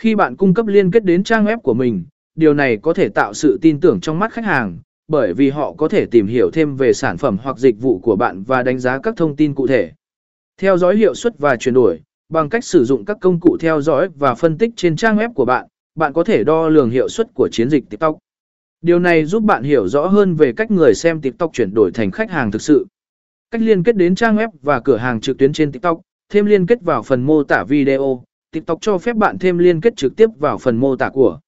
Khi bạn cung cấp liên kết đến trang web của mình, điều này có thể tạo sự tin tưởng trong mắt khách hàng, bởi vì họ có thể tìm hiểu thêm về sản phẩm hoặc dịch vụ của bạn và đánh giá các thông tin cụ thể. Theo dõi hiệu suất và chuyển đổi, bằng cách sử dụng các công cụ theo dõi và phân tích trên trang web của bạn, bạn có thể đo lường hiệu suất của chiến dịch TikTok. Điều này giúp bạn hiểu rõ hơn về cách người xem TikTok chuyển đổi thành khách hàng thực sự. Cách liên kết đến trang web và cửa hàng trực tuyến trên TikTok, thêm liên kết vào phần mô tả video. TikTok cho phép bạn thêm liên kết trực tiếp vào phần mô tả của.